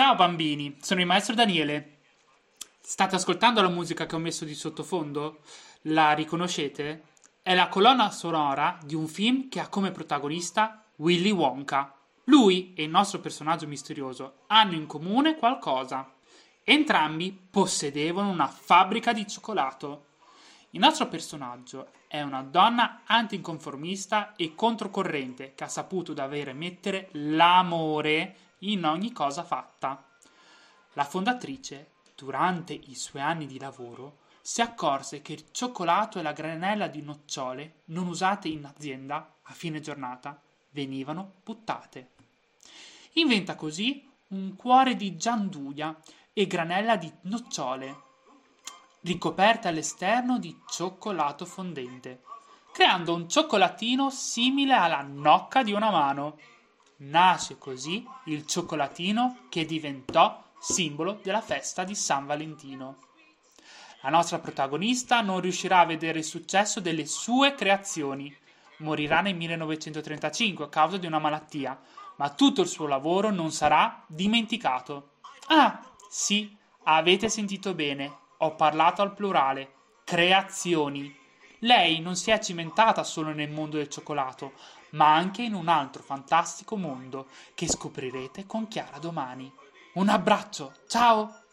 Ciao bambini, sono il maestro Daniele. State ascoltando la musica che ho messo di sottofondo? La riconoscete? È la colonna sonora di un film che ha come protagonista Willy Wonka. Lui e il nostro personaggio misterioso hanno in comune qualcosa. Entrambi possedevano una fabbrica di cioccolato. Il nostro personaggio è una donna anticonformista e controcorrente che ha saputo davvero mettere l'amore in ogni cosa fatta. La fondatrice, durante i suoi anni di lavoro, si accorse che il cioccolato e la granella di nocciole non usate in azienda a fine giornata venivano buttate. Inventa così un cuore di gianduia e granella di nocciole, ricoperte all'esterno di cioccolato fondente, creando un cioccolatino simile alla nocca di una mano. Nasce così il cioccolatino che diventò simbolo della festa di San Valentino. La nostra protagonista non riuscirà a vedere il successo delle sue creazioni. Morirà nel 1935 a causa di una malattia, ma tutto il suo lavoro non sarà dimenticato. Ah, sì, avete sentito bene, ho parlato al plurale. Creazioni. Lei non si è cimentata solo nel mondo del cioccolato, ma anche in un altro fantastico mondo che scoprirete con Chiara domani. Un abbraccio, ciao!